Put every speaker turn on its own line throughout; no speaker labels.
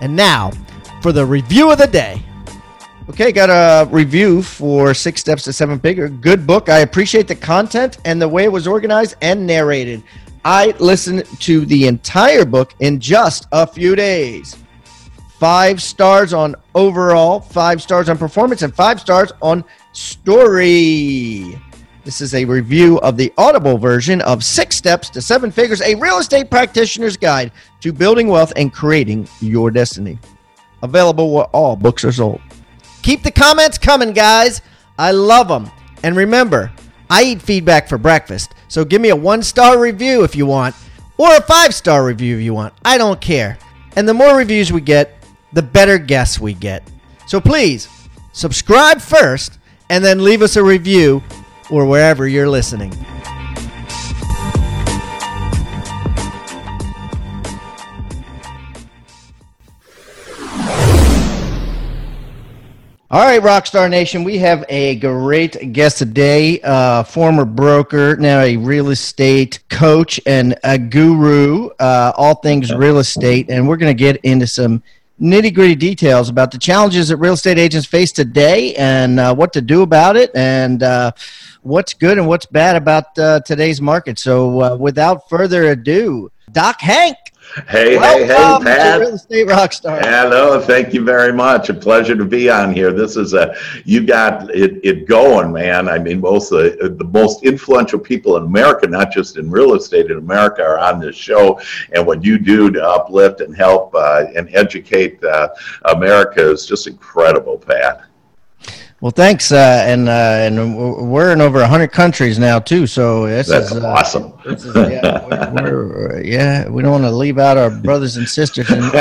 And now for the review of the day. Okay, got a review for Six Steps to Seven Figure. Good book. I appreciate the content and the way it was organized and narrated. I listened to the entire book in just a few days. Five stars on overall, five stars on performance, and five stars on story. This is a review of the Audible version of Six Steps to Seven Figures, a real estate practitioner's guide to building wealth and creating your destiny. Available where all books are sold. Keep the comments coming, guys. I love them. And remember, I eat feedback for breakfast, so give me a one star review if you want, or a five star review if you want. I don't care. And the more reviews we get, the better guests we get. So please subscribe first and then leave us a review or wherever you're listening. All right, Rockstar Nation, we have a great guest today, uh, former broker, now a real estate coach and a guru, uh, all things real estate. And we're going to get into some nitty gritty details about the challenges that real estate agents face today and uh, what to do about it and uh, what's good and what's bad about uh, today's market. So, uh, without further ado, Doc Hank.
Hey, hey, hey, Pat.
Real estate rockstar.
Hello, thank you very much. A pleasure to be on here. This is a you got it, it going, man. I mean, most the, the most influential people in America, not just in real estate in America, are on this show. And what you do to uplift and help uh, and educate uh, America is just incredible, Pat.
Well, thanks, uh, and uh, and we're in over hundred countries now too. So
this that's is, uh, awesome.
This is, yeah, we're, we're, yeah, we don't want to leave out our brothers and sisters in.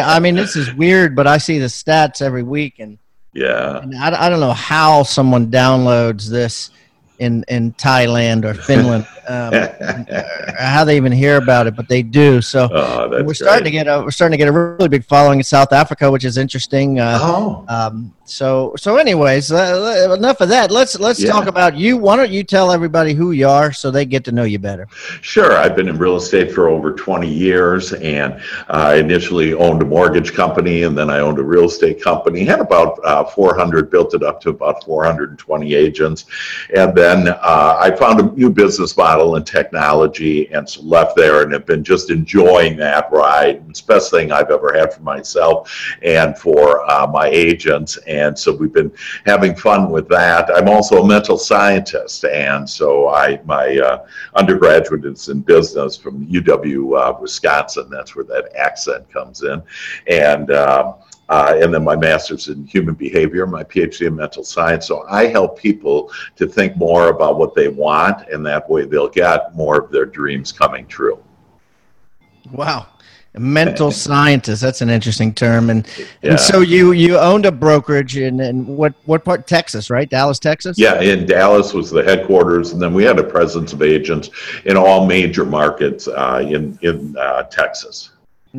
I mean, this is weird, but I see the stats every week, and
yeah,
and I, I don't know how someone downloads this in in Thailand or Finland. Um, how they even hear about it, but they do. So oh, we're starting great. to get a we're starting to get a really big following in South Africa, which is interesting. Uh, oh. Um, so so anyways uh, enough of that. Let's let's yeah. talk about you. Why don't you tell everybody who you are so they get to know you better?
Sure. I've been in real estate for over 20 years and i initially owned a mortgage company and then i owned a real estate company. Had about uh, 400 built it up to about 420 agents. And then uh, i found a new business model in technology and so left there and have been just enjoying that ride. It's the best thing i've ever had for myself and for uh, my agents. and so we've been having fun with that. I'm also a mental scientist, and so I my uh, undergraduate is in business from UW uh, Wisconsin. That's where that accent comes in, and. Um, uh, and then my master's in human behavior, my PhD in mental science. So I help people to think more about what they want, and that way they'll get more of their dreams coming true.
Wow mental scientist that's an interesting term. And yeah. and so you you owned a brokerage in in what what part? Texas right? Dallas texas?
Yeah in dallas was the headquarters and then we had a presence of agents in all major markets uh, in in uh, texas.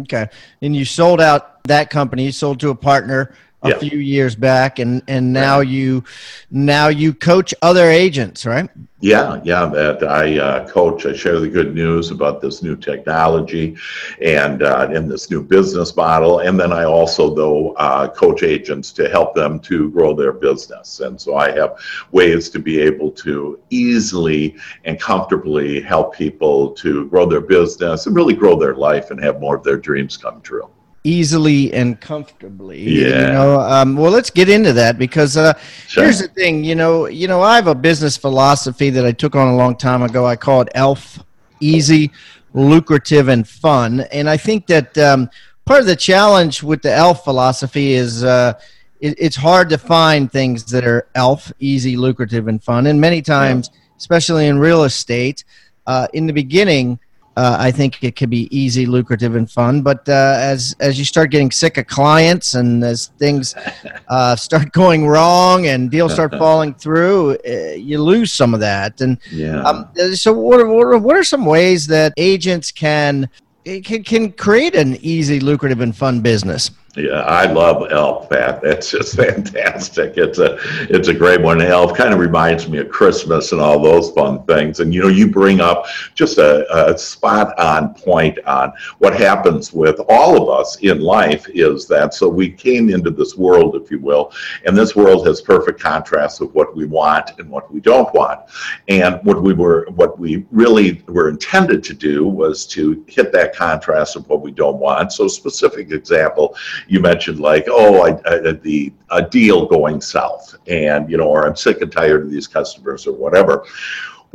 Okay. And you sold out that company you sold to a partner a yeah. few years back and and now right. you now you coach other agents right
yeah yeah that i uh, coach i share the good news about this new technology and uh, in this new business model and then i also though uh, coach agents to help them to grow their business and so i have ways to be able to easily and comfortably help people to grow their business and really grow their life and have more of their dreams come true
easily and comfortably.
Yeah.
You know, um, well, let's get into that because uh, sure. here's the thing. You know, you know, I have a business philosophy that I took on a long time ago. I call it ELF, easy, lucrative, and fun. And I think that um, part of the challenge with the ELF philosophy is. Uh, it, it's hard to find things that are ELF, easy, lucrative, and fun. And many times, yeah. especially in real estate, uh, in the beginning, uh, I think it could be easy, lucrative, and fun. But uh, as as you start getting sick of clients and as things uh, start going wrong and deals start falling through, uh, you lose some of that. And
Yeah.
um, so, what are, what are what are some ways that agents can can, can create an easy, lucrative, and fun business?
Yeah, I love Elf, Pat. That's just fantastic. It's a it's a great one. Elf kind of reminds me of Christmas and all those fun things. And you know, you bring up just a, a spot on point on what happens with all of us in life is that so we came into this world, if you will, and this world has perfect contrast of what we want and what we don't want. And what we were what we really were intended to do was to hit that contrast of what we don't want. So specific example you mentioned like, oh, I, I, the a deal going south, and you know, or I'm sick and tired of these customers or whatever.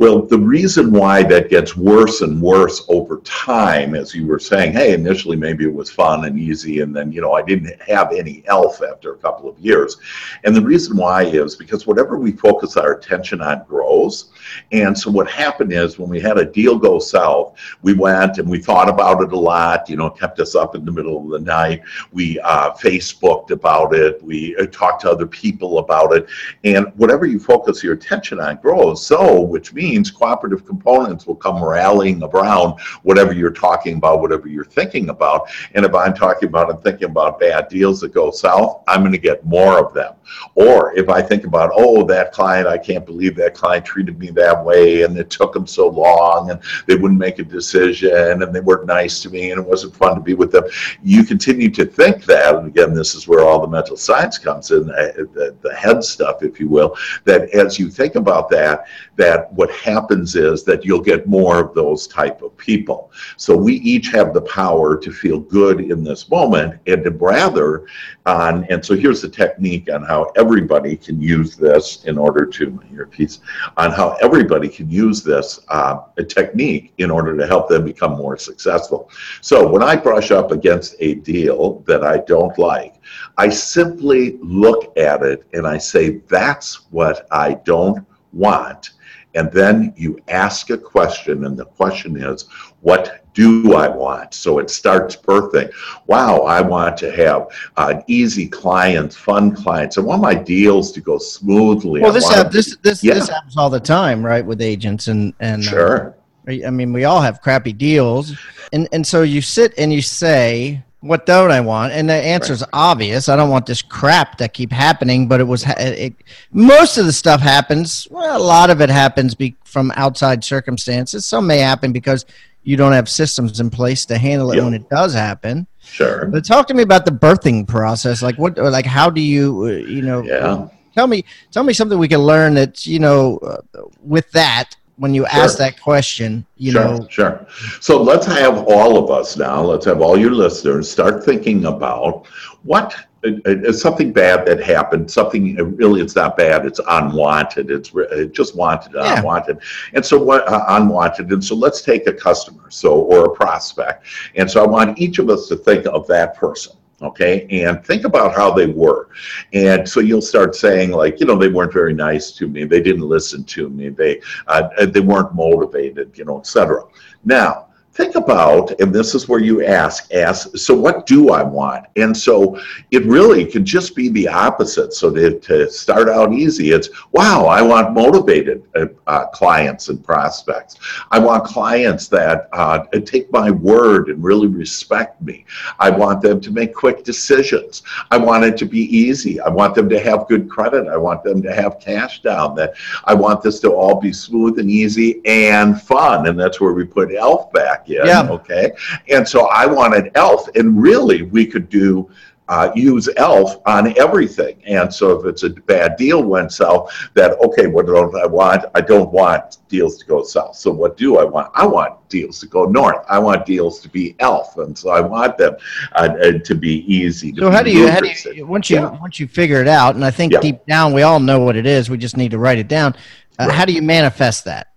Well, the reason why that gets worse and worse over time, as you were saying, hey, initially maybe it was fun and easy, and then you know I didn't have any elf after a couple of years, and the reason why is because whatever we focus our attention on grows, and so what happened is when we had a deal go south, we went and we thought about it a lot, you know, kept us up in the middle of the night. We uh, Facebooked about it, we uh, talked to other people about it, and whatever you focus your attention on grows. So, which means cooperative components will come rallying around whatever you're talking about, whatever you're thinking about. And if I'm talking about and thinking about bad deals that go south, I'm going to get more of them. Or if I think about, oh, that client, I can't believe that client treated me that way, and it took them so long, and they wouldn't make a decision, and they weren't nice to me, and it wasn't fun to be with them. You continue to think that, and again, this is where all the mental science comes in, uh, the, the head stuff, if you will, that as you think about that, that what happens is that you'll get more of those type of people. So we each have the power to feel good in this moment and to rather on, and so here's the technique on how everybody can use this in order to, your piece, on how everybody can use this uh, technique in order to help them become more successful. So when I brush up against a deal that I don't like, I simply look at it and I say, that's what I don't want. And then you ask a question, and the question is, what do I want? So it starts birthing. Wow, I want to have uh, easy clients, fun clients. I want my deals to go smoothly.
Well, this hap- this this
Yeah.
this happens all the time, right, with agents and and uh,
Sure.
I mean, we all have crappy deals, and and so you sit and you say, "What don't I want?" And the answer's obvious. I don't want this crap that keep happening. But it was it, most of the stuff happens. Well, a lot of it happens be, from outside circumstances. Some may happen because you don't have systems in place to handle it
Yeah.
when it does happen.
Sure.
But talk to me about the birthing process. Like what? Like how do you? Uh, you know.
Yeah.
Tell me. Tell me something we can learn that you know uh, with that when you ask
Sure.
that question. You
sure,
know.
sure. So let's have all of us now, let's have all your listeners start thinking about what uh, uh, something bad that happened, something uh, really it's not bad, it's unwanted, it's just wanted,
Yeah.
unwanted. And so what uh, unwanted, and so let's take a customer, so or a prospect. And so I want each of us to think of that person. Okay, and think about how they were. And so you'll start saying, like, you know, they weren't very nice to me. They didn't listen to me. They uh, they weren't motivated, you know, etc. Now, think about, and this is where you ask, ask, so what do I want? And so it really could just be the opposite. So to, to start out easy, it's, wow, I want motivated uh, uh, clients and prospects. I want clients that uh, take my word and really respect me. I want them to make quick decisions. I want it to be easy. I want them to have good credit. I want them to have cash down. That I want this to all be smooth and easy and fun. And that's where we put Elf back in.
Yeah.
Okay. And so I wanted Elf, and really we could do. Uh, use Elf on everything, and so if it's a bad deal went south, that okay, what don't I want? I don't want deals to go south. So what do I want? I want deals to go north. I want deals to be Elf, and so I want them uh, uh, to be easy. To
So
be
how do you how do you once you
Yeah.
once you figure it out? And I think
Yeah.
deep down we all know what it is. We just need to write it down. Uh,
Right.
How do you manifest that?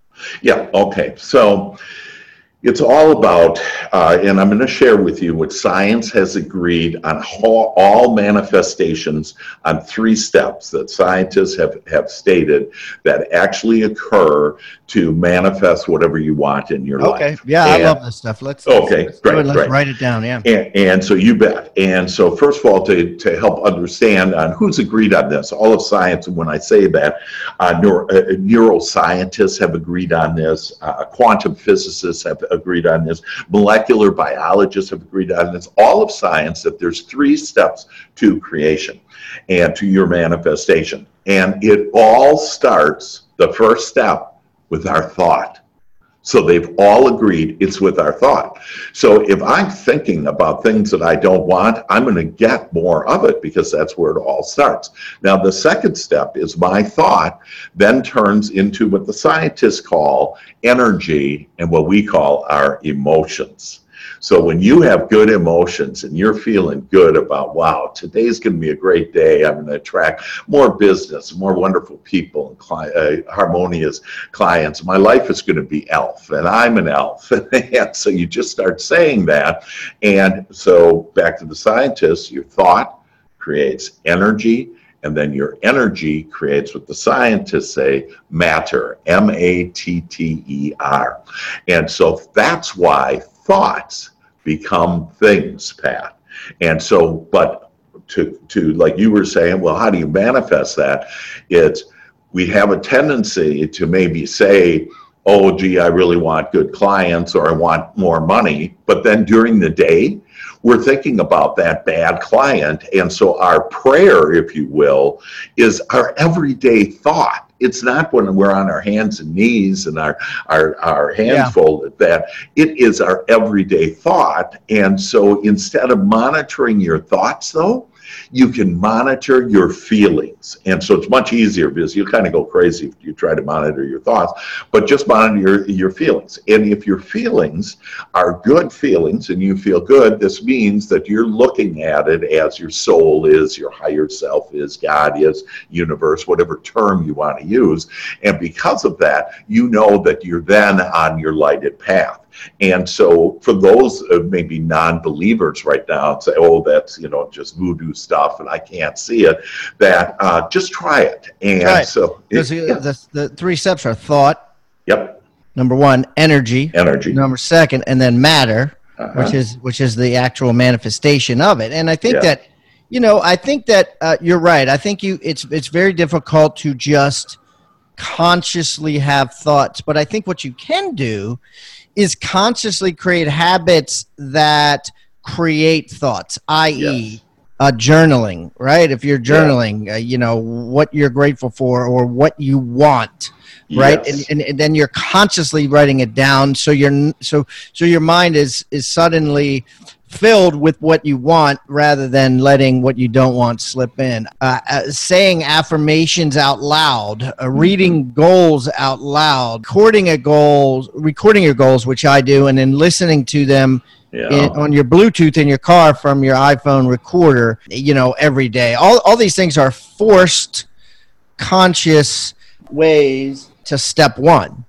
Yeah, okay. So It's all about, uh, and I'm going to share with you what science has agreed on all, all manifestations on three steps that scientists have, have stated that actually occur to manifest whatever you want in your
Okay.
life. Okay.
Yeah, I love this stuff. Let's
Okay,
let's
great,
it. Let's
great.
write it down. Yeah.
And, and so you bet. And so first of all, to, to help understand on who's agreed on this, all of science, when I say that, uh, neuro, uh, neuroscientists have agreed on this, uh, quantum physicists have agreed on this, molecular biologists have agreed on this, all of science that there's three steps to creation and to your manifestation. And it all starts, the first step, with our thought. So they've all agreed it's with our thought. So if I'm thinking about things that I don't want, I'm going to get more of it because that's where it all starts. Now, the second step is my thought then turns into what the scientists call energy and what we call our emotions. So when you have good emotions and you're feeling good about, wow, today's going to be a great day. I'm going to attract more business, more wonderful people, and cli- uh, harmonious clients. My life is going to be elf, and I'm an elf. and so you just start saying that. And so back to the scientists, your thought creates energy. And then your energy creates what the scientists say matter, M A T T E R. And so that's why thoughts become things, Pat. And so, but to, to like you were saying, well, how do you manifest that? It's we have a tendency to maybe say, oh, gee, I really want good clients or I want more money. But then during the day, we're thinking about that bad client. And so our prayer, if you will, is our everyday thought. It's not when we're on our hands and knees and our, our, our hands
Yeah.
folded, that it is our everyday thought. And so instead of monitoring your thoughts, though, you can monitor your feelings. And so it's much easier because you kind of go crazy if you try to monitor your thoughts, but just monitor your, your feelings. And if your feelings are good feelings and you feel good, this means that you're looking at it as your soul is, your higher self is, God is, universe, whatever term you want to use. And because of that, you know that you're then on your lighted path. And so, for those uh, maybe non-believers right now, say, "Oh, that's you know just voodoo stuff, and I can't see it," that uh, just try it. And
Right.
so, it-
the,
yeah,
the, the three steps are thought,
yep,
number one, energy,
energy,
number second, and then matter,
Uh-huh.
which is which is the actual manifestation of it. And I think
Yeah.
that you know, I think that uh, you're right. I think you it's it's very difficult to just consciously have thoughts, but I think what you can do is consciously create habits that create thoughts, i.e.,
Yes.
uh, journaling, right? If you're journaling, uh, you know, what you're grateful for or what you want, right?
Yes.
And, and, and then you're consciously writing it down. So you're, so, so your mind is, is suddenly filled with what you want rather than letting what you don't want slip in. Uh, uh, saying affirmations out loud, uh, reading goals out loud, recording a goals, recording your goals, which I do, and then listening to them
yeah.
in, on your Bluetooth in your car from your iPhone recorder, you know, every day. All, all these things are forced, conscious ways to step one.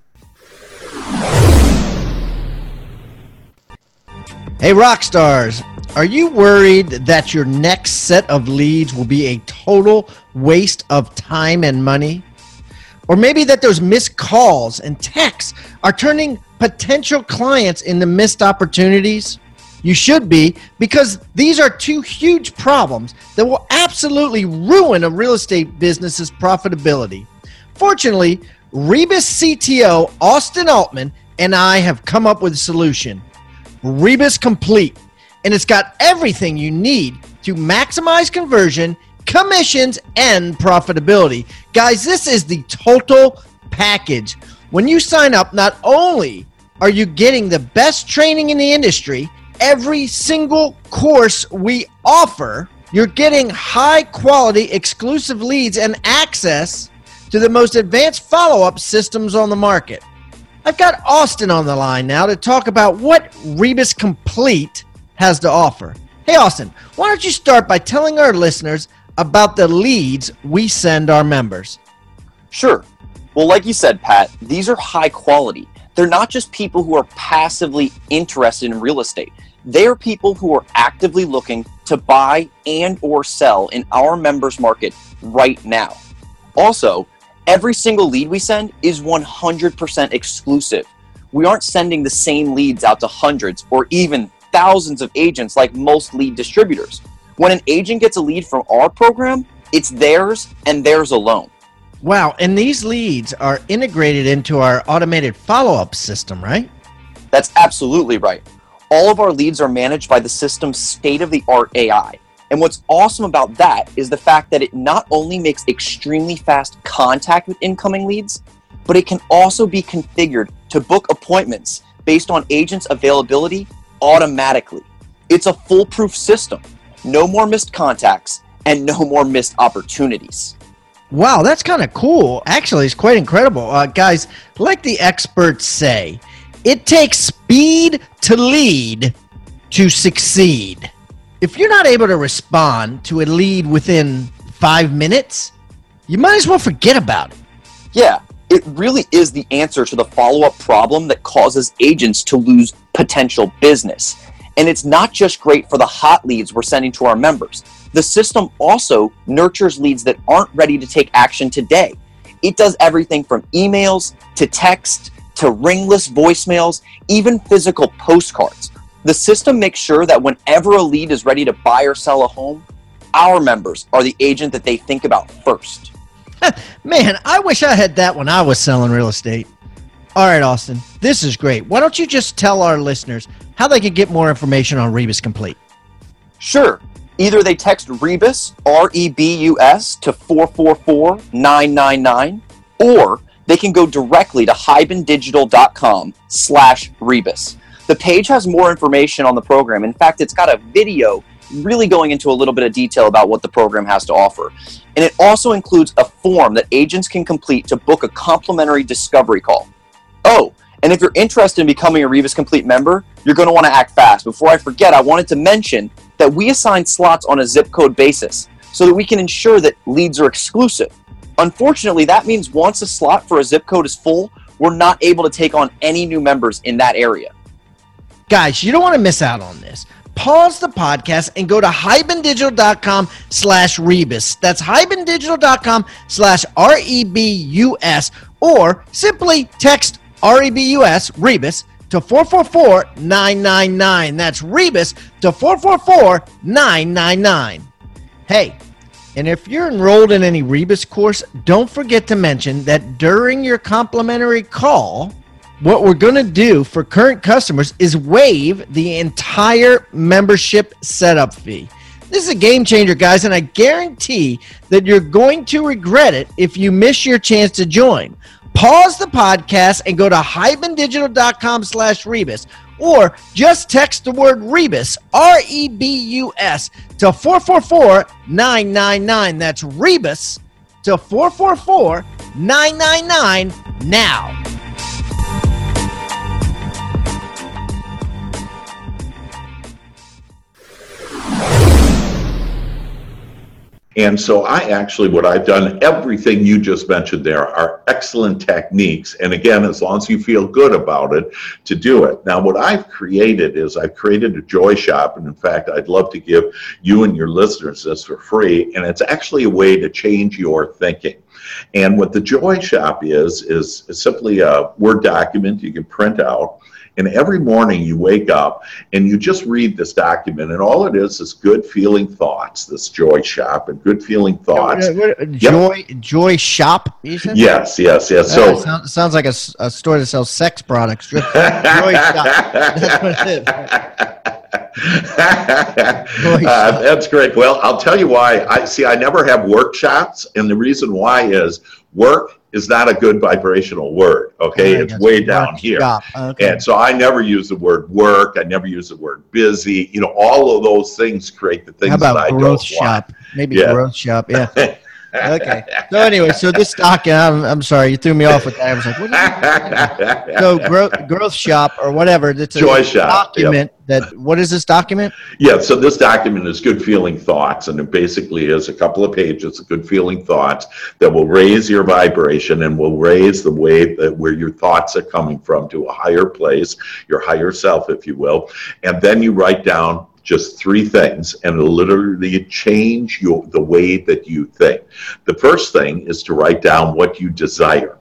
Hey, rock stars, are you worried that your next set of leads will be a total waste of time and money? Or maybe that those missed calls and texts are turning potential clients into missed opportunities? You should be, because these are two huge problems that will absolutely ruin a real estate business's profitability. Fortunately, Rebus CTO Austin Altman and I have come up with a solution. Rebus Complete, and it's got everything you need to maximize conversion, commissions, and profitability. Guys, this is the total package. When you sign up, not only are you getting the best training in the industry, every single course we offer, you're getting high quality exclusive leads and access to the most advanced follow up systems on the market. I've got Austin on the line now to talk about what Rebus Complete has to offer. Hey, Austin, why don't you start by telling our listeners about the leads we send our members?
Sure. Well, like you said, Pat, these are high quality. They're not just people who are passively interested in real estate. They are people who are actively looking to buy and or sell in our members market right now. Also, every single lead we send is 100% exclusive. We aren't sending the same leads out to hundreds or even thousands of agents like most lead distributors. When an agent gets a lead from our program, it's theirs and theirs alone.
Wow, and these leads are integrated into our automated follow-up system, right?
That's absolutely right all of our leads are managed by the system's state of the art AI. And what's awesome about that is the fact that it not only makes extremely fast contact with incoming leads, but it can also be configured to book appointments based on agents' availability automatically. It's a foolproof system. No more missed contacts and no more missed opportunities.
Wow, that's kind of cool. Actually, it's quite incredible. Uh, guys, like the experts say, it takes speed to lead to succeed. If you're not able to respond to a lead within five minutes, you might as well forget about it.
Yeah, it really is the answer to the follow up problem that causes agents to lose potential business. And it's not just great for the hot leads we're sending to our members. The system also nurtures leads that aren't ready to take action today. It does everything from emails to text to ringless voicemails, even physical postcards. The system makes sure that whenever a lead is ready to buy or sell a home, our members are the agent that they think about first.
Man, I wish I had that when I was selling real estate. All right, Austin, this is great. Why don't you just tell our listeners how they can get more information on Rebus Complete?
Sure. Either they text Rebus, R E B U S, to 444 999, or they can go directly to hibandigital.com slash rebus. The page has more information on the program. In fact, it's got a video really going into a little bit of detail about what the program has to offer. And it also includes a form that agents can complete to book a complimentary discovery call. Oh, and if you're interested in becoming a Rebus Complete member, you're going to want to act fast. Before I forget, I wanted to mention that we assign slots on a zip code basis so that we can ensure that leads are exclusive. Unfortunately, that means once a slot for a zip code is full, we're not able to take on any new members in that area.
Guys, you don't want to miss out on this. Pause the podcast and go to hibandigital.com slash rebus. That's hibandigital.com slash R-E-B-U-S or simply text R-E-B-U-S, rebus, to 444-999. That's rebus to 444-999. Hey, and if you're enrolled in any Rebus course, don't forget to mention that during your complimentary call, what we're going to do for current customers is waive the entire membership setup fee. This is a game changer, guys, and I guarantee that you're going to regret it if you miss your chance to join. Pause the podcast and go to hibandigital.com slash Rebus or just text the word Rebus, R E B U S, to 444 999. That's Rebus to 444 999 now.
And so I actually, what I've done, everything you just mentioned there are excellent techniques. And again, as long as you feel good about it, to do it. Now, what I've created is I've created a joy shop. And in fact, I'd love to give you and your listeners this for free. And it's actually a way to change your thinking. And what the joy shop is, is simply a Word document you can print out and every morning you wake up and you just read this document, and all it is is good feeling thoughts. This joy shop and good feeling thoughts.
Joy, yep. joy shop.
Yes, yes, yes.
So uh, sounds, sounds like a, a, store that sells sex products. Joy shop. That's what it
is. uh, that's great. Well, I'll tell you why. I see. I never have workshops, and the reason why is work is not a good vibrational word. Okay, it's way down here. Okay. And so I never use the word work. I never use the word busy. You know, all of those things create the things
How about
that I
growth shop? Want. Maybe yeah. growth shop. Yeah. okay. So anyway, so this document, I'm, I'm sorry, you threw me off with that. I was like, what? So growth, growth shop or whatever. That's a
Joy shop,
document that, what is this document?
Yeah, so this document is good feeling thoughts, and it basically is a couple of pages of good feeling thoughts that will raise your vibration and will raise the way that where your thoughts are coming from to a higher place, your higher self, if you will. And then you write down just three things and literally change your the way that you think. The first thing is to write down what you desire.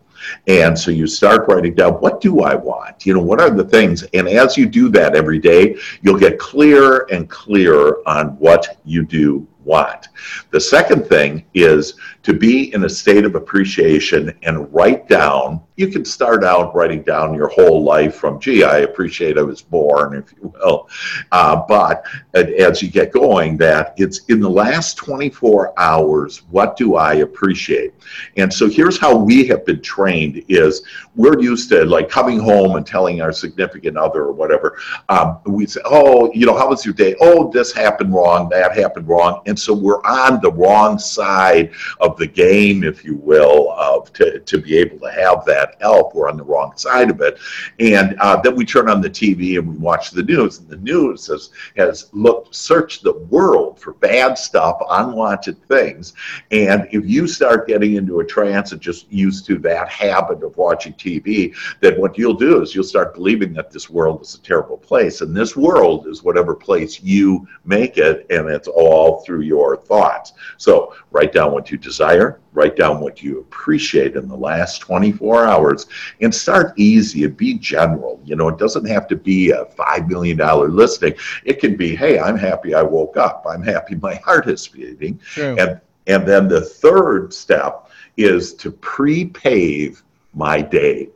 And so you start writing down what do I want? You know, what are the things? And as you do that every day, you'll get clearer and clearer on what you do want. The second thing is to be in a state of appreciation and write down. You can start out writing down your whole life from, gee, I appreciate I was born, if you will. Uh, but as you get going, that it's in the last 24 hours, what do I appreciate? And so here's how we have been trained is we're used to like coming home and telling our significant other or whatever, um, we say, oh, you know, how was your day? Oh, this happened wrong, that happened wrong. And so we're on the wrong side of the game, if you will, of to, to be able to have that help. We're on the wrong side of it. And uh, then we turn on the TV and we watch the news, and the news has, has looked, searched the world for bad stuff, unwanted things. And if you start getting into a trance and just used to that habit of watching TV, then what you'll do is you'll start believing that this world is a terrible place. And this world is whatever place you make it, and it's all through your thoughts. So write down what you desire, write down what you appreciate in the last 24 hours, and start easy and be general. You know, it doesn't have to be a $5 million listing. It can be, hey, I'm happy I woke up. I'm happy my heart is beating.
True.
And, and then the third step is to pre-pave my day.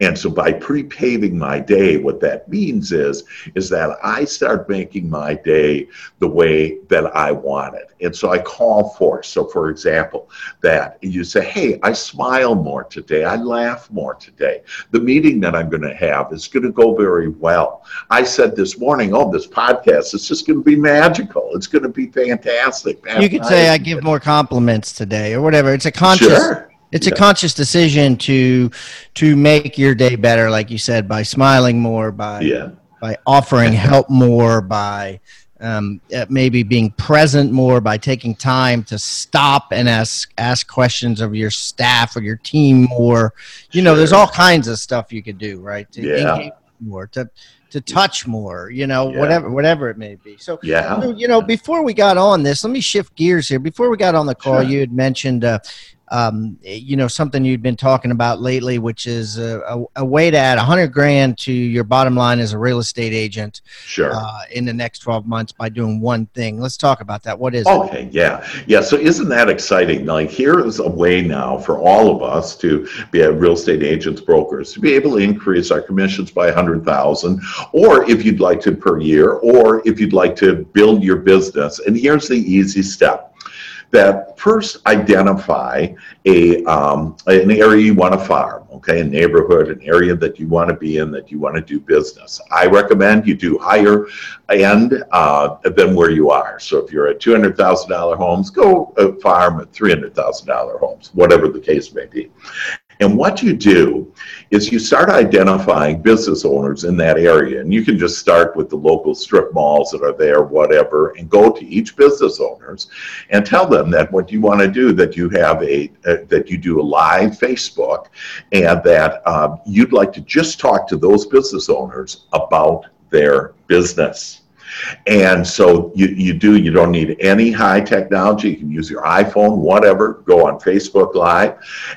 And so by pre-paving my day, what that means is, is that I start making my day the way that I want it. And so I call for, so for example, that you say, hey, I smile more today. I laugh more today. The meeting that I'm going to have is going to go very well. I said this morning, oh, this podcast is just going to be magical. It's going to be fantastic.
You could say I give more compliments today or whatever. It's a conscious
Sure.
It's a conscious decision to to make your day better like you said by smiling more by
Yeah.
by offering help more by um, uh, maybe being present more by taking time to stop and ask ask questions of your staff or your team more you know there's all kinds of stuff you could do right to
Yeah.
engage more to to touch more you know
Yeah.
whatever whatever it may be so
Yeah.
you know, before we got on this, let me shift gears here. Before we got on the call,
Sure.
you had mentioned, uh, um, you know, something you've been talking about lately, which is a, a, a way to add a hundred grand to your bottom line as a real estate agent
Sure.
uh, in the next 12 months by doing one thing. Let's talk about that. What is it?
Okay, yeah. Yeah, so isn't that exciting? Like, here is a way now for all of us to be a real estate agents, brokers, to be able to increase our commissions by a 100,000, or if you'd like to per year, or if you'd like to build your business. And here's the easy step that first identify a um, an area you want to farm, okay, a neighborhood, an area that you want to be in, that you want to do business. I recommend you do higher end uh, than where you are. So if you're at two hundred thousand dollar homes, go uh, farm at three hundred thousand dollar homes, whatever the case may be. And what you do is you start identifying business owners in that area. And you can just start with the local strip malls that are there, whatever, and go to each business owners and tell them that what you want to do, that you have a, uh, that you do a live Facebook and that um, you'd like to just talk to those business owners about their business. And so you, you do, you don't need any high technology. You can use your iPhone, whatever, go on Facebook Live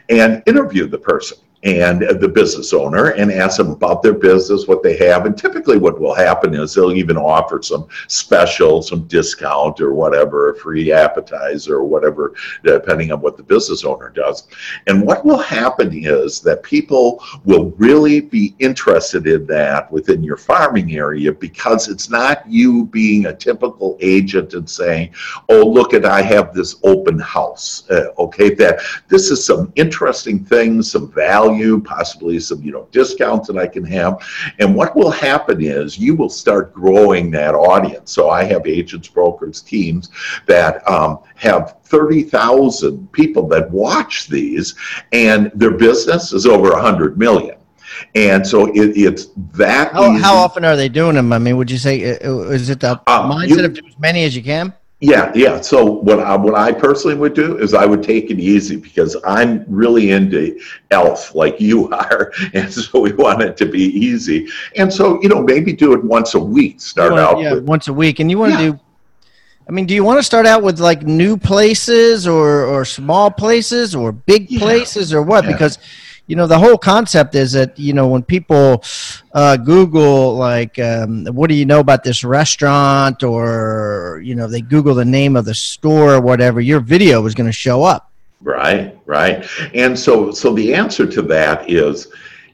and interview the person and the business owner and ask them about their business, what they have. And typically, what will happen is they'll even offer some special, some discount or whatever, a free appetizer or whatever, depending on what the business owner does. And what will happen is that people will really be interested in that within your farming area because it's not you being a typical agent and saying, oh, look at, I have this open house. Uh, okay, that this is some interesting things, some value value, possibly some, you know, discounts that I can have. And what will happen is you will start growing that audience. So I have agents, brokers, teams that um, have 30,000 people that watch these, and their business is over 100 million. And so it, it's that.
How, how often are they doing them? I mean, would you say uh, uh, is it the
Um,
mindset
you-
of do as many as you can?
Yeah, yeah. So what I, what I personally would do is I would take it easy because I'm really into elf like you are, and so we want it to be easy. And so you know maybe do it once a week. Start
wanna-
out
yeah,
with
once a week, and you want to
Yeah.
do. I mean, do you want to start out with like new places or or small places or big
Yeah.
places or what?
Yeah.
Because you know the whole concept is that you know when people uh, Google like um, what do you know about this restaurant or you know they Google the name of the store or whatever, your video is going to show up.
Right, right. And so, so the answer to that is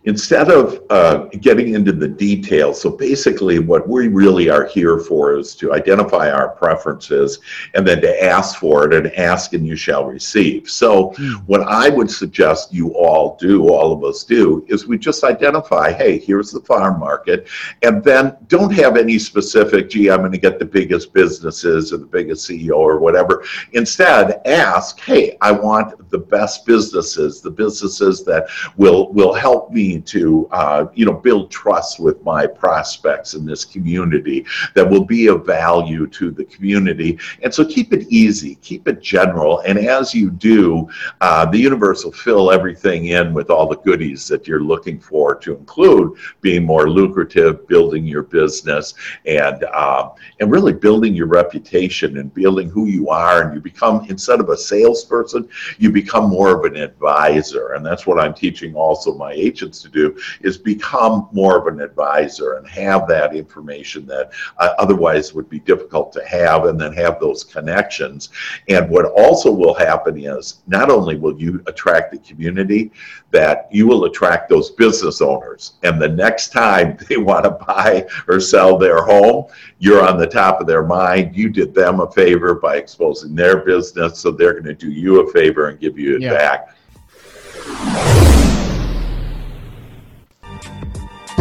instead of uh, getting into the details, so basically what we really are here for is to identify our preferences and then to ask for it and ask and you shall receive. So
Hmm.
what I would suggest you all do, all of us do, is we just identify, hey, here's the farm market, and then don't have any specific, gee, I'm going to get the biggest businesses or the biggest CEO or whatever. Instead, ask, hey, I want the best businesses, the businesses that will will help me to uh, you know build trust with my prospects in this community, that will be of value to the community. And so keep it easy, keep it general, and as you do, uh, the universe will fill everything in with all the goodies that you're looking for to include being more lucrative, building your business, and um, and really building your reputation and building who you are. And you become instead of a salesperson, you become more of an advisor, and that's what I'm teaching also my agents to do is become more of an advisor and have that information that uh, otherwise would be difficult to have, and then have those connections. And what also will happen is not only will you attract the community, that you will attract those business owners. And the next time they want to buy or sell their home, you're on the top of their mind. You did them a favor by exposing their business, so they're going to do you a favor and give you it
Yeah.
back.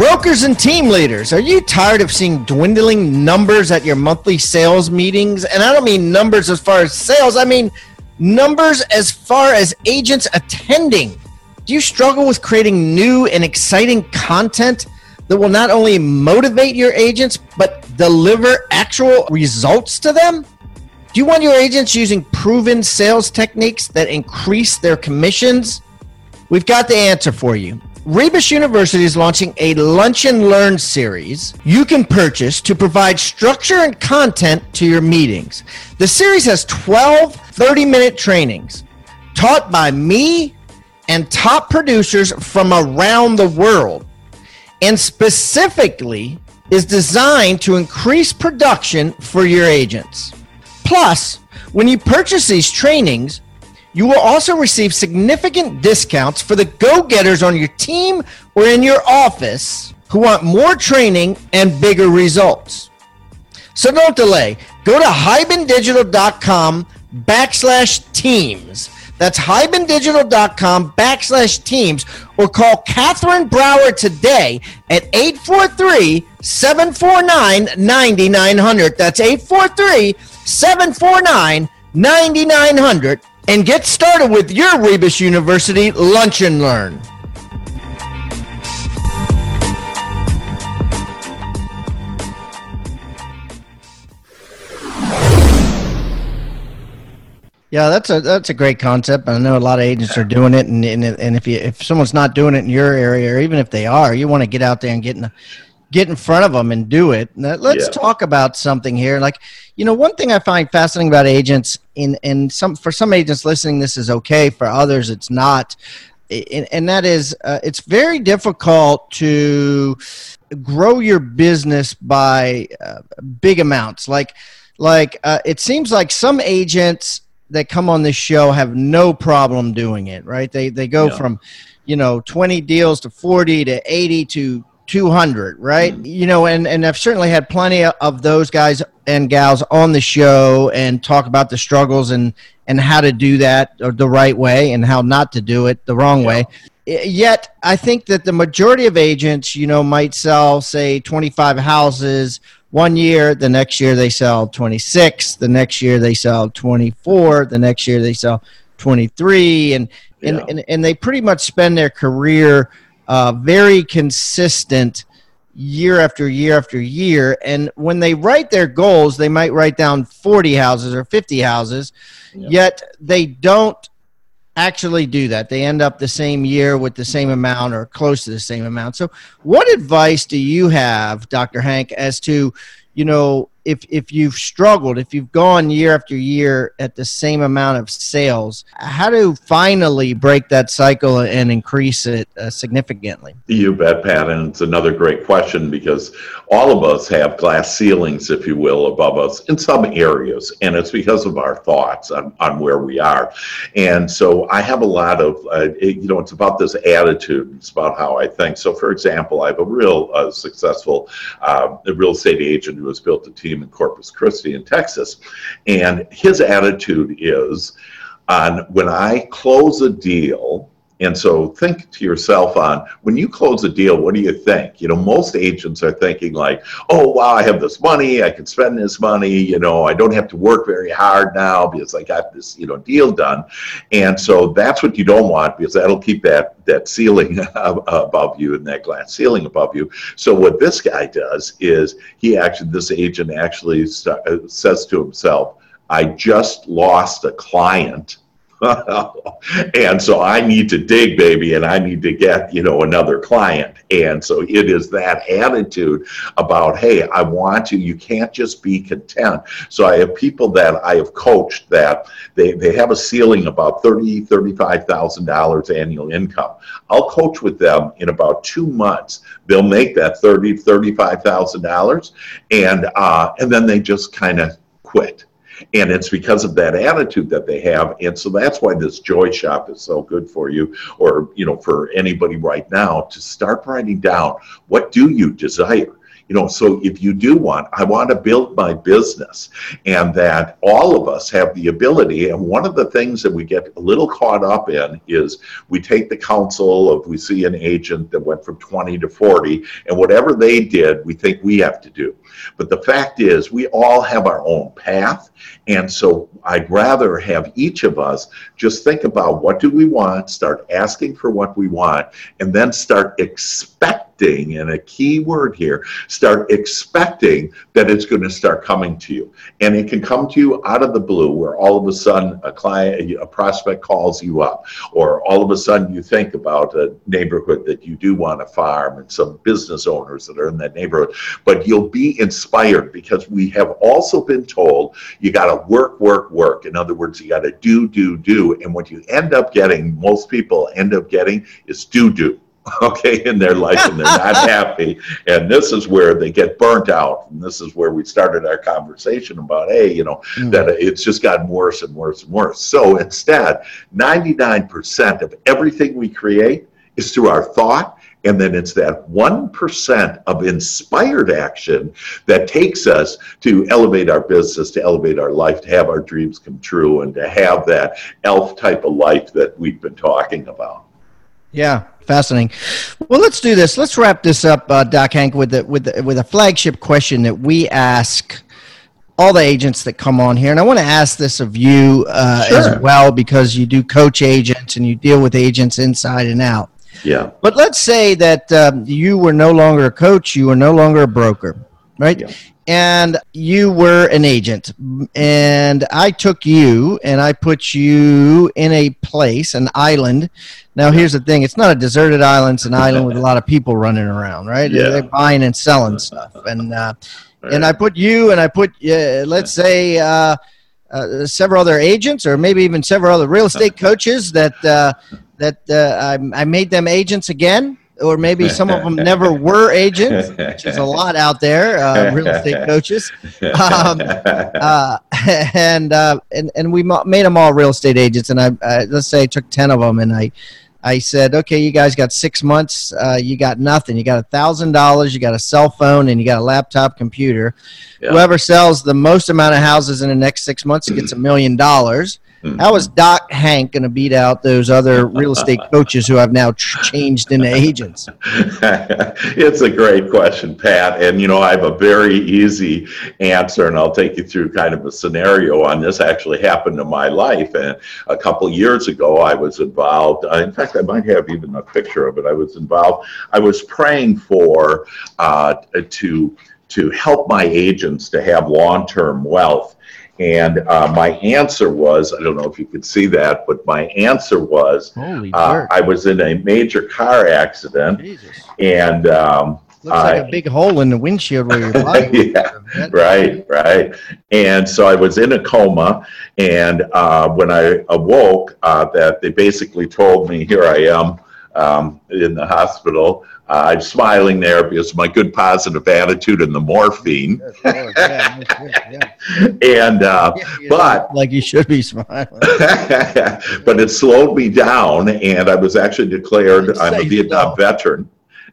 Brokers and team leaders, are you tired of seeing dwindling numbers at your monthly sales meetings? And I don't mean numbers as far as sales, I mean numbers as far as agents attending. Do you struggle with creating new and exciting content that will not only motivate your agents, but deliver actual results to them? Do you want your agents using proven sales techniques that increase their commissions? We've got the answer for you. Rebus University is launching a Lunch and Learn series you can purchase to provide structure and content to your meetings. The series has 12 30 minute trainings taught by me and top producers from around the world, and specifically is designed to increase production for your agents. Plus, when you purchase these trainings, you will also receive significant discounts for the go getters on your team or in your office who want more training and bigger results. So don't delay. Go to hibandigital.com backslash teams. That's hibandigital.com backslash teams or call Catherine Brower today at 843 749 9900. That's 843 749 9900 and get started with your Rebus University Lunch and Learn. Yeah, that's a that's a great concept. I know a lot of agents are doing it, and and, and if you if someone's not doing it in your area, or even if they are, you want to get out there and get in get in front of them and do it. Now, let's
Yeah.
talk about something here. Like, you know, one thing I find fascinating about agents, in and some for some agents listening, this is okay. For others, it's not, and, and that is, uh, it's very difficult to grow your business by uh, big amounts. Like, like uh, it seems like some agents that come on this show have no problem doing it. Right? They they go
Yeah.
from, you know, twenty deals to forty to eighty to 200, right? Mm-hmm. You know, and, and I've certainly had plenty of those guys and gals on the show and talk about the struggles and, and how to do that the right way and how not to do it the wrong yeah. way. Yet, I think that the majority of agents, you know, might sell, say, 25 houses one year. The next year they sell 26. The next year they sell 24. The next year they sell 23. And, yeah. and, and, and they pretty much spend their career – uh, very consistent year after year after year. And when they write their goals, they might write down 40 houses or 50 houses, yeah. yet they don't actually do that. They end up the same year with the same amount or close to the same amount. So, what advice do you have, Dr. Hank, as to, you know, if if you've struggled, if you've gone year after year at the same amount of sales, how to finally break that cycle and increase it uh, significantly?
You bet, Pat, and it's another great question because all of us have glass ceilings, if you will, above us in some areas, and it's because of our thoughts on, on where we are. And so I have a lot of, uh, it, you know, it's about this attitude. It's about how I think. So, for example, I have a real uh, successful uh, real estate agent who has built a team in Corpus Christi in Texas. And his attitude is on when I close a deal, and so think to yourself on when you close a deal, what do you think? You know, most agents are thinking like, oh, wow, I have this money. I can spend this money. You know, I don't have to work very hard now because I got this, you know, deal done. And so that's what you don't want because that'll keep that, that ceiling above you and that glass ceiling above you. So what this guy does is he actually, this agent actually uh, says to himself, I just lost a client and so I need to dig, baby, and I need to get, you know, another client. And so it is that attitude about, hey, I want to, you can't just be content. So I have people that I have coached that they, they have a ceiling about thirty, thirty-five thousand dollars annual income. I'll coach with them in about two months. They'll make that thirty, thirty-five thousand dollars, and uh, and then they just kind of quit and it's because of that attitude that they have. And so that's why this joy shop is so good for you or you know for anybody right now to start writing down what do you desire you know so if you do want i want to build my business and that all of us have the ability and one of the things that we get a little caught up in is we take the counsel of we see an agent that went from 20 to 40 and whatever they did we think we have to do. But the fact is we all have our own path and so i'd rather have each of us just think about what do we want start asking for what we want and then start expecting and a key word here, start expecting that it's going to start coming to you. And it can come to you out of the blue where all of a sudden a client, a prospect calls you up, or all of a sudden you think about a neighborhood that you do want to farm and some business owners that are in that neighborhood. But you'll be inspired because we have also been told you got to work, work, work. In other words, you got to do, do, do. And what you end up getting, most people end up getting is do, do. okay, in their life and they're not happy. And this is where they get burnt out. And this is where we started our conversation about, hey, you know, mm. that it's just gotten worse and worse and worse. So instead, 99% of everything we create is through our thought. And then it's that 1% of inspired action that takes us to elevate our business, to elevate our life, to have our dreams come true, and to have that elf type of life that we've been talking about.
Yeah, fascinating. Well, let's do this. Let's wrap this up, uh, Doc Hank, with the, with the, with a flagship question that we ask all the agents that come on here, and I want to ask this of you uh, sure. as well because you do coach agents and you deal with agents inside and out.
Yeah.
But let's say that um, you were no longer a coach, you were no longer a broker, right? Yeah and you were an agent and i took you and i put you in a place an island now here's the thing it's not a deserted island it's an island with a lot of people running around right yeah. they're buying and selling stuff and uh, right. and i put you and i put uh, let's say uh, uh, several other agents or maybe even several other real estate coaches that uh, that uh, I, I made them agents again or maybe some of them never were agents, which is a lot out there, uh, real estate coaches. Um, uh, and, uh, and and we made them all real estate agents. And I, let's say I took ten of them, and I I said, okay, you guys got six months. Uh, you got nothing. You got a thousand dollars. You got a cell phone, and you got a laptop computer.
Yeah.
Whoever sells the most amount of houses in the next six months gets a million dollars.
Mhm.
How is Doc Hank going to beat out those other real estate coaches who have now changed into agents?
it's a great question, Pat. And, you know, I have a very easy answer, and I'll take you through kind of a scenario on this. Actually happened in my life. And a couple years ago, I was involved. Uh, in fact, I might have even a picture of it. I was involved. I was praying for uh, to to help my agents to have long-term wealth. And uh, my answer was, I don't know if you could see that, but my answer was, uh, I was in a major car accident,
Jesus.
and um,
Looks like a big hole in the windshield where your body.
Yeah, right, right. And so I was in a coma, and uh, when I awoke, uh, that they basically told me, "Here I am um, in the hospital." Uh, I'm smiling there because of my good positive attitude and the morphine, and uh, But-
like you should be smiling.
but it slowed me down, and I was actually declared I'm a Vietnam
so.
veteran.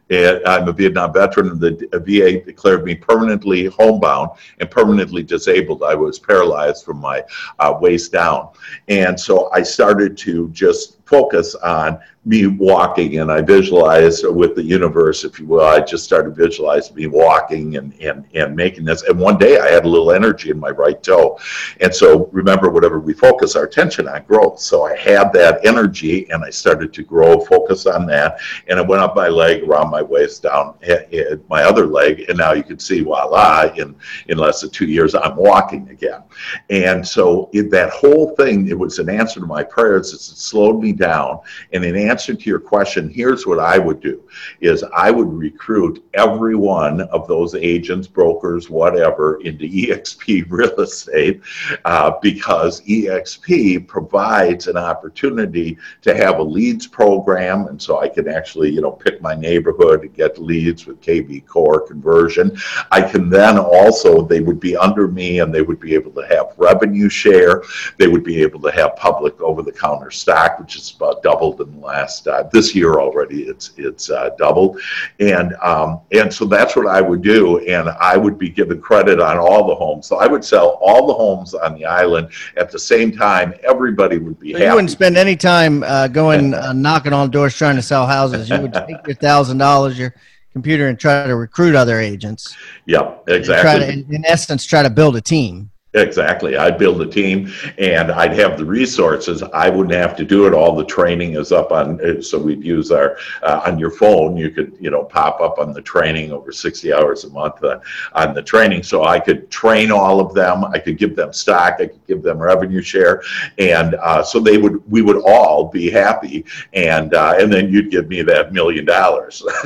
And I'm a Vietnam veteran, and the VA declared me permanently homebound and permanently disabled. I was paralyzed from my uh, waist down. And so I started to just focus on me walking, and I visualized with the universe, if you will. I just started visualizing me walking and, and, and making this. And one day I had a little energy in my right toe. And so remember, whatever we focus our attention on growth. So I had that energy and I started to grow, focus on that. And I went up my leg, around my waist, down eh, eh, my other leg. And now you can see, voila, in, in less than two years, I'm walking again. And so that whole thing, it was an answer to my prayers. It slowed me down. And in answer to your question, here's what I would do is I would recruit every one of those agents, brokers, whatever, into EXP real estate uh, because EXP provides an opportunity to have a leads program. And so I can actually, you know, pick my neighborhood and get leads with kvCORE conversion. I can then also, they would be under me and they would be able to have revenue share. They would be able to have public over the counter stock, which is about doubled in the last, uh, this year already, it's, it's uh, doubled. And, um, and so that's what I would do. And I would be given credit on all the homes. So I would sell all the homes on the island at the same time. Everybody would be
So you
happy.
wouldn't spend any time uh, going uh, knocking on doors trying to sell houses. You would take your thousand dollars, your computer, and try to recruit other agents.
Yep, exactly.
Try to, in, in essence, try to build a team.
Exactly. I'd build a team and I'd have the resources. I wouldn't have to do it. All the training is up on, uh, so we'd use our, uh, on your phone, you could, you know, pop up on the training over 60 hours a month uh, on the training. So I could train all of them. I could give them stock. I could give them revenue share. And uh, so they would, we would all be happy. And, uh, and then you'd give me that million dollars.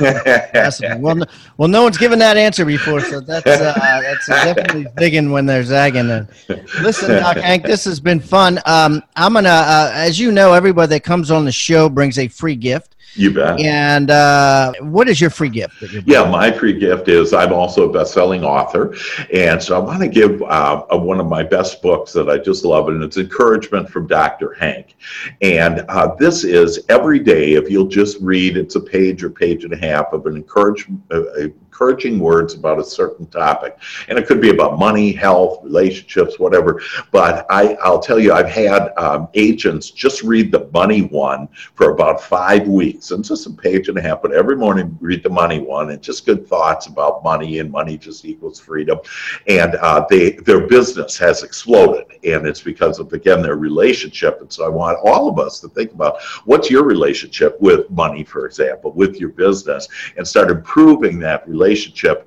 Well, no, well, no one's given that answer before, so that's uh, that's definitely digging when they're zagging. Listen, Doc Hank, this has been fun. Um, I'm gonna, uh, as you know, everybody that comes on the show brings a free gift.
You bet.
And uh, what is your free gift?
Yeah, my free gift is I'm also a best-selling author, and so I want to give uh, uh, one of my best books that I just love, and it's Encouragement from Dr. Hank. And uh, this is every day. If you'll just read, it's a page or page and a half of an encouragement uh, encouraging words about a certain topic, and it could be about money, health, relationships, whatever. But I, I'll tell you, I've had um, agents just read the money one for about five weeks. And it's just a page and a half, but every morning read the money one and just good thoughts about money and money just equals freedom. And uh, they their business has exploded. And it's because of again their relationship. And so I want all of us to think about what's your relationship with money, for example, with your business, and start improving that relationship.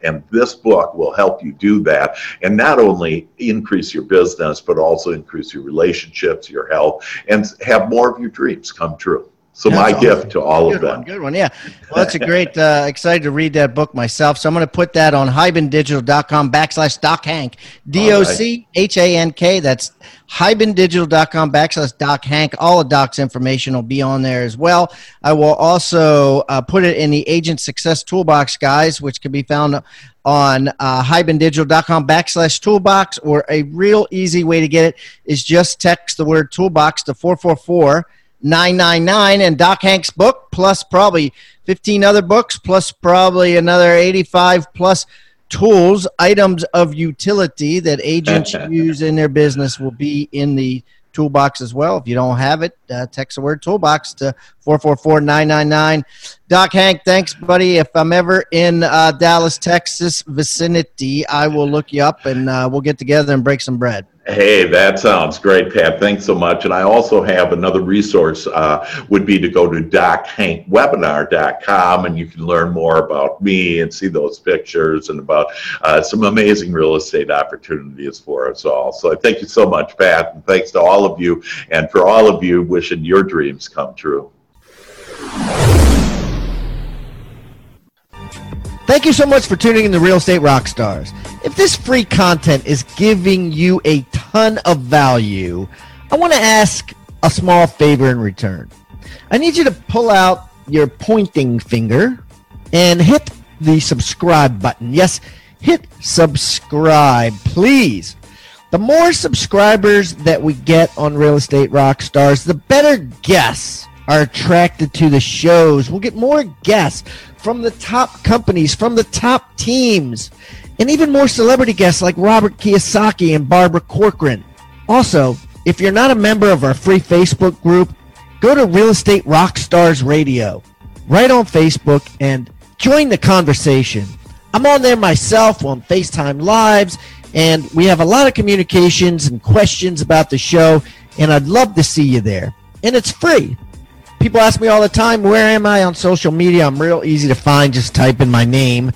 And this book will help you do that. And not only increase your business, but also increase your relationships, your health, and have more of your dreams come true. So my
That's
gift
awesome.
to all
good
of them.
One, good one, yeah. Well, that's a great, uh, excited to read that book myself. So I'm going to put that on hibandigital.com backslash Doc Hank. D O C H A N K. That's hibandigital.com backslash Doc Hank. All of Doc's information will be on there as well. I will also uh, put it in the Agent Success Toolbox, guys, which can be found on uh, hibandigital.com backslash toolbox, or a real easy way to get it is just text the word toolbox to 444 999 and Doc Hank's book, plus probably 15 other books, plus probably another 85 plus tools, items of utility that agents use in their business will be in the toolbox as well. If you don't have it, uh, text the word toolbox to 444 999. Doc Hank, thanks, buddy. If I'm ever in uh, Dallas, Texas vicinity, I will look you up and uh, we'll get together and break some bread.
Hey, that sounds great, Pat. Thanks so much. And I also have another resource uh, would be to go to dochankwebinar.com and you can learn more about me and see those pictures and about uh, some amazing real estate opportunities for us all. So thank you so much, Pat. And thanks to all of you. And for all of you, wishing your dreams come true.
Thank you so much for tuning in to Real Estate Rockstars. If this free content is giving you a ton of value, I want to ask a small favor in return. I need you to pull out your pointing finger and hit the subscribe button. Yes, hit subscribe, please. The more subscribers that we get on Real Estate Rockstars, the better guests are attracted to the shows. We'll get more guests from the top companies, from the top teams, and even more celebrity guests like Robert Kiyosaki and Barbara Corcoran. Also, if you're not a member of our free Facebook group, go to Real Estate Rockstars Radio right on Facebook and join the conversation. I'm on there myself on FaceTime Lives, and we have a lot of communications and questions about the show, and I'd love to see you there. And it's free. People ask me all the time, where am I on social media? I'm real easy to find. Just type in my name.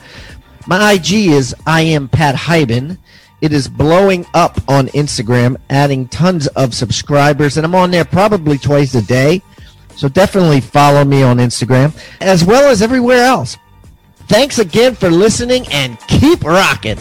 My IG is I am Pat Hiban. It is blowing up on Instagram, adding tons of subscribers, and I'm on there probably twice a day. So definitely follow me on Instagram as well as everywhere else. Thanks again for listening and keep rocking.